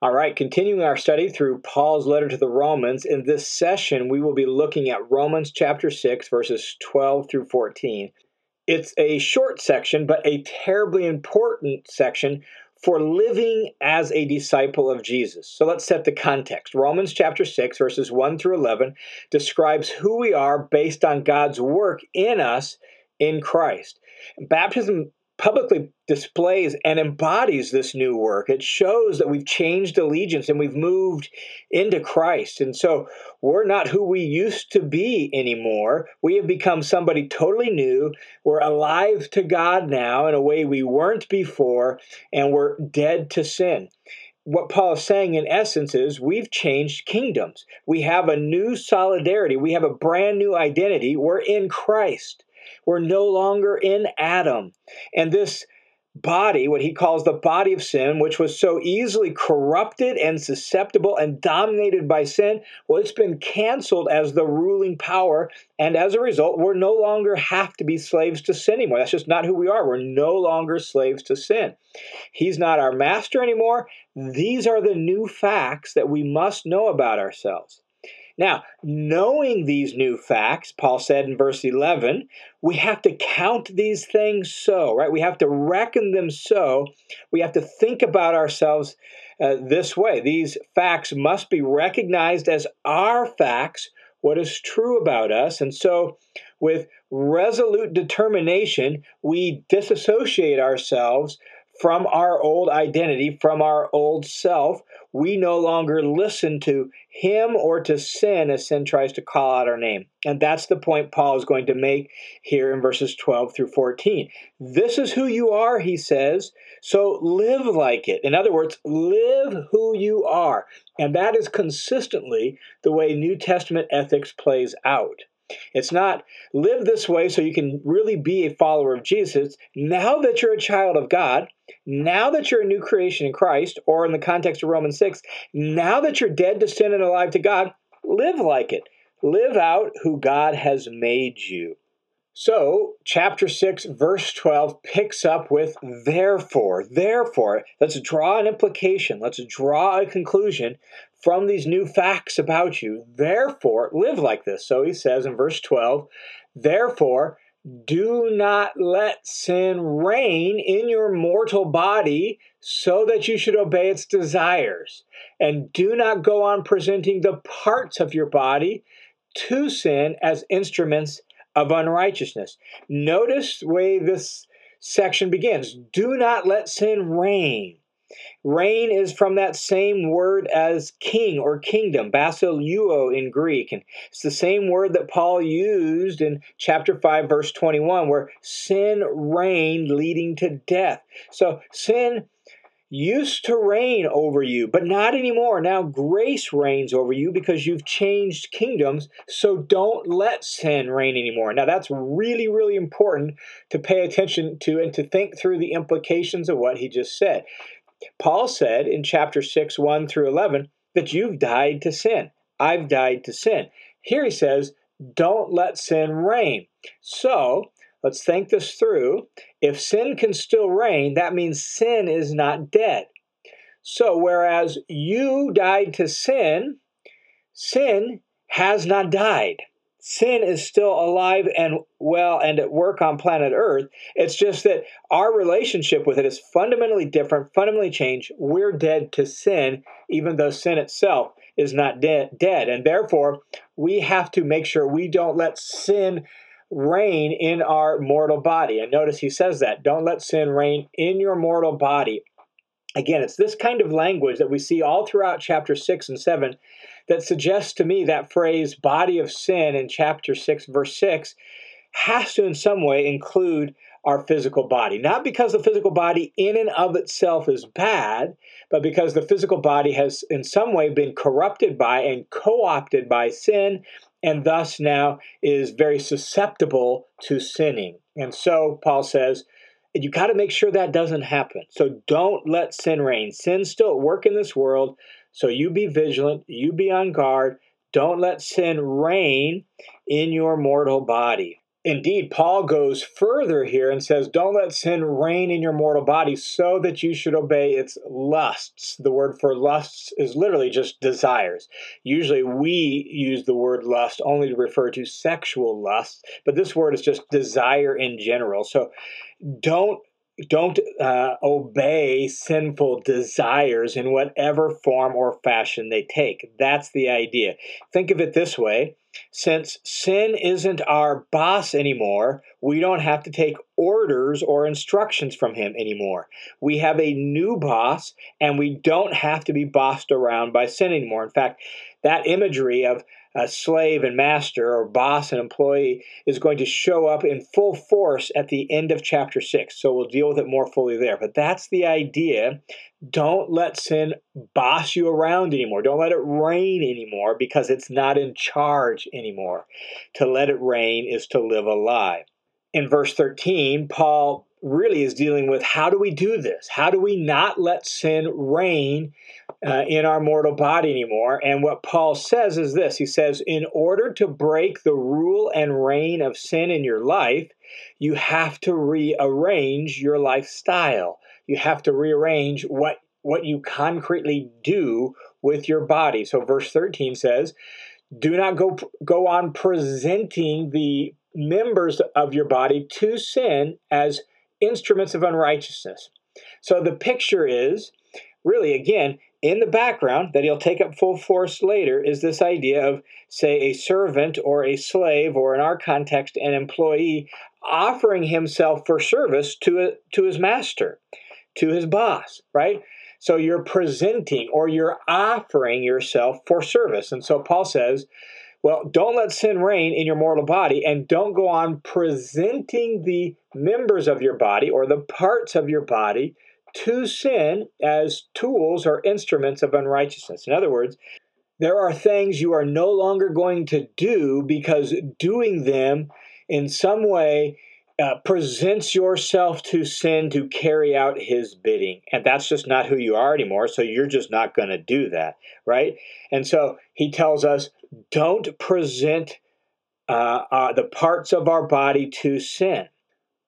All right, continuing our study through Paul's letter to the Romans, in this session we will be looking at Romans chapter 6, verses 12 through 14. It's a short section, but a terribly important section for living as a disciple of Jesus. So let's set the context. Romans chapter 6, verses 1 through 11, describes who we are based on God's work in us in Christ. Baptism publicly displays and embodies this new work. It shows that we've changed allegiance and we've moved into Christ. And so we're not who we used to be anymore. We have become somebody totally new. We're alive to God now in a way we weren't before, and we're dead to sin what Paul is saying in essence is we've changed kingdoms. We have a new solidarity. We have a brand new identity. We're in Christ. We're no longer in Adam. And this body, what he calls the body of sin, which was so easily corrupted and susceptible and dominated by sin, well, it's been canceled as the ruling power. And as a result, we're no longer have to be slaves to sin anymore. That's just not who we are. We're no longer slaves to sin. He's not our master anymore. These are the new facts that we must know about ourselves. Now, knowing these new facts, Paul said in verse 11, we have to count these things so, right? We have to reckon them so. We have to think about ourselves uh, this way. These facts must be recognized as our facts, what is true about us. And so, with resolute determination, we disassociate ourselves from our old identity, from our old self. We no longer listen to him or to sin as sin tries to call out our name. And that's the point Paul is going to make here in verses 12 through 14. This is who you are, he says, so live like it. In other words, live who you are. And that is consistently the way New Testament ethics plays out. It's not live this way so you can really be a follower of Jesus. Now that you're a child of God, now that you're a new creation in Christ, or in the context of Romans 6, now that you're dead to sin and alive to God, live like it. Live out who God has made you. So, chapter 6, verse 12 picks up with therefore. Therefore, let's draw an implication. Let's draw a conclusion from these new facts about you. Therefore, live like this. So he says in verse 12, therefore, do not let sin reign in your mortal body so that you should obey its desires. And do not go on presenting the parts of your body to sin as instruments of unrighteousness. Notice the way this section begins. Do not let sin reign. Reign is from that same word as king or kingdom, basileuo in Greek. And it's the same word that Paul used in chapter 5, verse 21, where sin reigned, leading to death. So sin used to reign over you, but not anymore. Now grace reigns over you because you've changed kingdoms. So don't let sin reign anymore. Now that's really, really important to pay attention to and to think through the implications of what he just said. Paul said in chapter 6, 1 through 11, that you've died to sin. I've died to sin. Here he says, don't let sin reign. So let's think this through. If sin can still reign, that means sin is not dead. So whereas you died to sin, sin has not died sin is still alive and well and at work on planet Earth. It's just that our relationship with it is fundamentally different, fundamentally changed. We're dead to sin, even though sin itself is not de- dead. And therefore, we have to make sure we don't let sin reign in our mortal body. And notice he says that don't let sin reign in your mortal body. Again, it's this kind of language that we see all throughout chapter 6 and 7 that suggests to me that phrase body of sin in chapter 6, verse 6, has to in some way include our physical body. Not because the physical body in and of itself is bad, but because the physical body has in some way been corrupted by and co opted by sin, and thus now is very susceptible to sinning. And so Paul says, you got to make sure that doesn't happen. So don't let sin reign. Sin's still at work in this world. So you be vigilant, you be on guard. Don't let sin reign in your mortal body. Indeed, Paul goes further here and says, Don't let sin reign in your mortal body so that you should obey its lusts. The word for lusts is literally just desires. Usually we use the word lust only to refer to sexual lusts, but this word is just desire in general. So don't don't uh, obey sinful desires in whatever form or fashion they take. That's the idea. Think of it this way since sin isn't our boss anymore, we don't have to take orders or instructions from him anymore. We have a new boss, and we don't have to be bossed around by sin anymore. In fact, that imagery of a slave and master or boss and employee is going to show up in full force at the end of chapter 6. So we'll deal with it more fully there. But that's the idea. Don't let sin boss you around anymore. Don't let it reign anymore because it's not in charge anymore. To let it reign is to live a lie. In verse 13, Paul really is dealing with how do we do this? How do we not let sin reign uh, in our mortal body anymore? And what Paul says is this He says, in order to break the rule and reign of sin in your life, you have to rearrange your lifestyle. You have to rearrange what, what you concretely do with your body. So, verse 13 says, do not go go on presenting the members of your body to sin as instruments of unrighteousness. So the picture is really, again, in the background that he'll take up full force later is this idea of, say, a servant or a slave, or in our context, an employee offering himself for service to, a, to his master, to his boss, right? So you're presenting or you're offering yourself for service. And so Paul says, well, don't let sin reign in your mortal body, and don't go on presenting the members of your body or the parts of your body to sin as tools or instruments of unrighteousness. In other words, there are things you are no longer going to do because doing them in some way uh, presents yourself to sin to carry out his bidding. And that's just not who you are anymore. So you're just not going to do that, right? And so he tells us don't present uh, uh, the parts of our body to sin.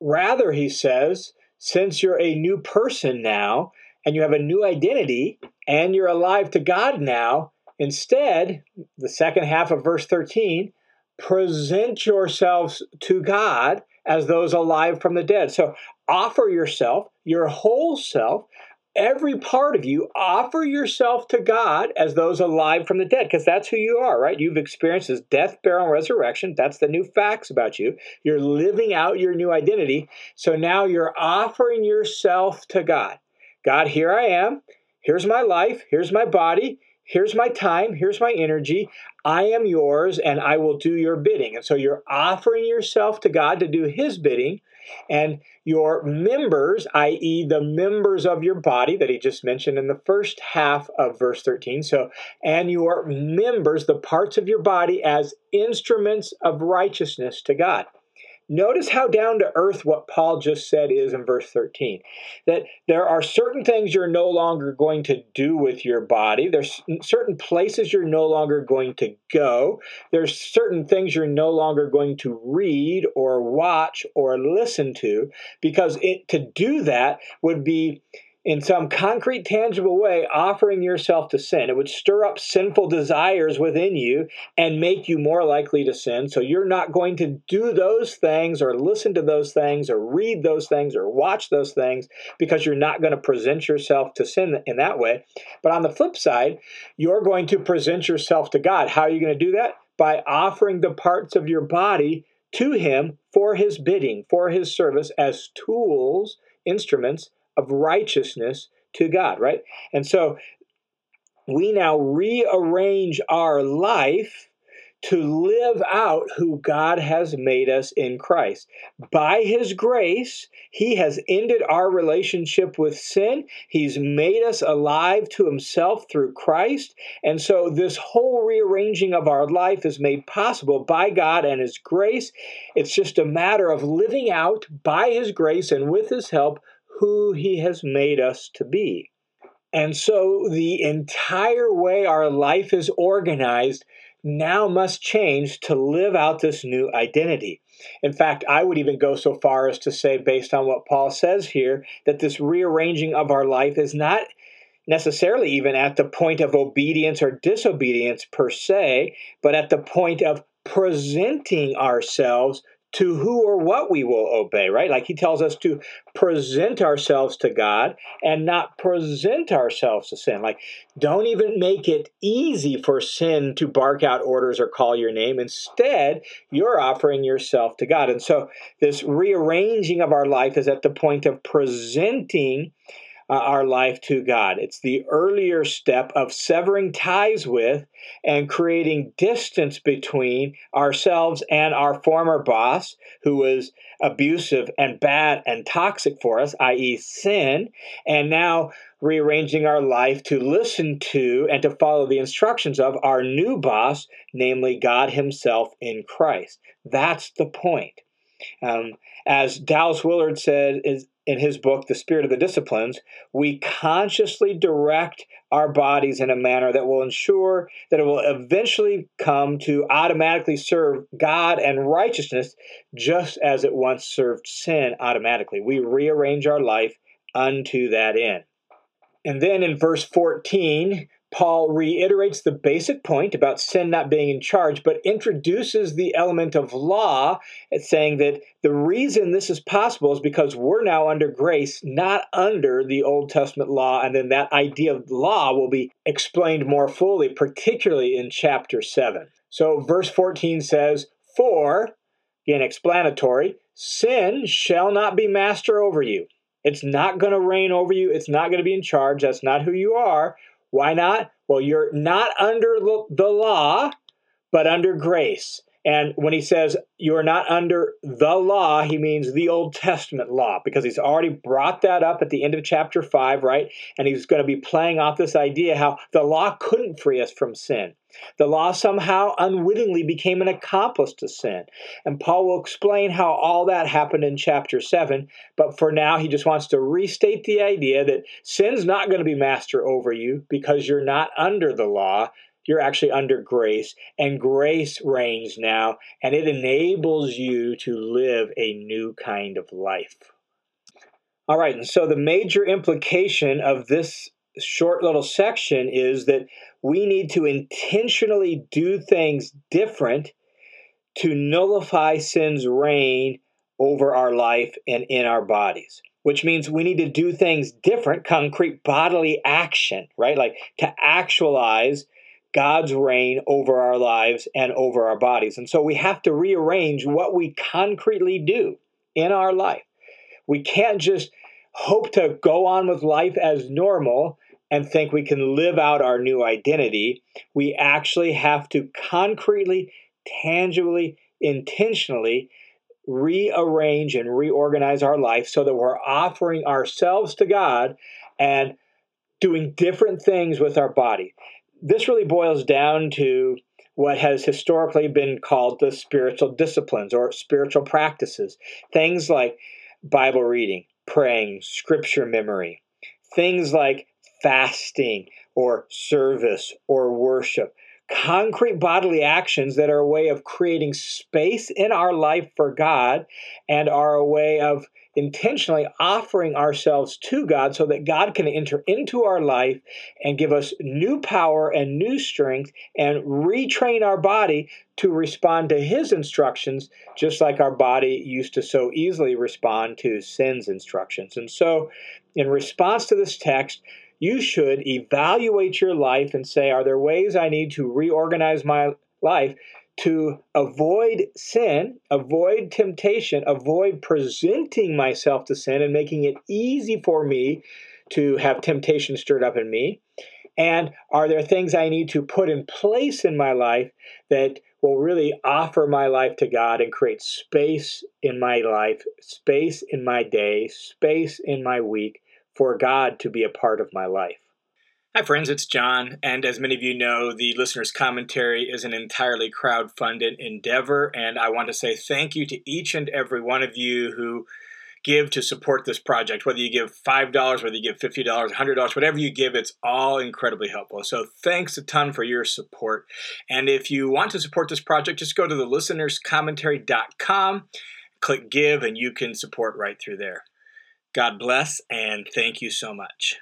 Rather, he says, since you're a new person now and you have a new identity and you're alive to God now, instead, the second half of verse 13, present yourselves to God as those alive from the dead. So offer yourself, your whole self, every part of you, offer yourself to God as those alive from the dead, because that's who you are, right? You've experienced this death, burial, and resurrection. That's the new facts about you. You're living out your new identity. So now you're offering yourself to God. God, here I am. Here's my life. Here's my body. Here's my time, here's my energy. I am yours and I will do your bidding. And so you're offering yourself to God to do his bidding. And your members, i.e., the members of your body that he just mentioned in the first half of verse 13. So, and your members, the parts of your body, as instruments of righteousness to God. Notice how down to earth what Paul just said is in verse 13. That there are certain things you're no longer going to do with your body. There's certain places you're no longer going to go. There's certain things you're no longer going to read or watch or listen to because it, to do that would be in some concrete, tangible way, offering yourself to sin. It would stir up sinful desires within you and make you more likely to sin. So you're not going to do those things or listen to those things or read those things or watch those things because you're not going to present yourself to sin in that way. But on the flip side, you're going to present yourself to God. How are you going to do that? By offering the parts of your body to Him for His bidding, for His service as tools, instruments of righteousness to God, right? And so we now rearrange our life to live out who God has made us in Christ. By His grace, He has ended our relationship with sin. He's made us alive to Himself through Christ. And so, this whole rearranging of our life is made possible by God and His grace. It's just a matter of living out by His grace and with His help who He has made us to be. And so the entire way our life is organized now must change to live out this new identity. In fact, I would even go so far as to say, based on what Paul says here, that this rearranging of our life is not necessarily even at the point of obedience or disobedience per se, but at the point of presenting ourselves to who or what we will obey, right? Like he tells us to present ourselves to God and not present ourselves to sin. Like, don't even make it easy for sin to bark out orders or call your name. Instead, you're offering yourself to God. And so, this rearranging of our life is at the point of presenting uh, our life to God. It's the earlier step of severing ties with and creating distance between ourselves and our former boss, who was abusive and bad and toxic for us, i.e., sin, and now rearranging our life to listen to and to follow the instructions of our new boss, namely God Himself in Christ. That's the point. Um, as Dallas Willard said is, in his book, The Spirit of the Disciplines, we consciously direct our bodies in a manner that will ensure that it will eventually come to automatically serve God and righteousness just as it once served sin automatically. We rearrange our life unto that end. And then in verse 14, Paul reiterates the basic point about sin not being in charge, but introduces the element of law, uh, saying that the reason this is possible is because we're now under grace, not under the Old Testament law. And then that idea of law will be explained more fully, particularly in chapter 7. So, verse 14 says, For, again, explanatory, sin shall not be master over you. It's not going to reign over you. It's not going to be in charge. That's not who you are. Why not? Well, you're not under the law, but under grace. And when he says you're not under the law, he means the Old Testament law, because he's already brought that up at the end of chapter 5, right? And he's going to be playing off this idea how the law couldn't free us from sin. The law somehow unwittingly became an accomplice to sin. And Paul will explain how all that happened in chapter 7. But for now, he just wants to restate the idea that sin's not going to be master over you because you're not under the law you're actually under grace, and grace reigns now, and it enables you to live a new kind of life. All right, and so the major implication of this short little section is that we need to intentionally do things different to nullify sin's reign over our life and in our bodies which means we need to do things different, concrete bodily action, right? Like to actualize God's reign over our lives and over our bodies. And so we have to rearrange what we concretely do in our life. We can't just hope to go on with life as normal and think we can live out our new identity. We actually have to concretely, tangibly, intentionally rearrange and reorganize our life so that we're offering ourselves to God and doing different things with our body this really boils down to what has historically been called the spiritual disciplines or spiritual practices. Things like Bible reading, praying, scripture memory, things like fasting or service or worship. Concrete bodily actions that are a way of creating space in our life for God and are a way of intentionally offering ourselves to God so that God can enter into our life and give us new power and new strength and retrain our body to respond to His instructions, just like our body used to so easily respond to sin's instructions. And so, in response to this text, you should evaluate your life and say, Are there ways I need to reorganize my life to avoid sin, avoid temptation, avoid presenting myself to sin and making it easy for me to have temptation stirred up in me? And are there things I need to put in place in my life that will really offer my life to God and create space in my life, space in my day, space in my week for God to be a part of my life? Hi, friends, it's John. And as many of you know, the listener's commentary is an entirely crowd funded endeavor. And I want to say thank you to each and every one of you who give to support this project. Whether you give $5, whether you give $50, $100, whatever you give, it's all incredibly helpful. So thanks a ton for your support. And if you want to support this project, just go to the listenerscommentary.com, click give, and you can support right through there. God bless, and thank you so much.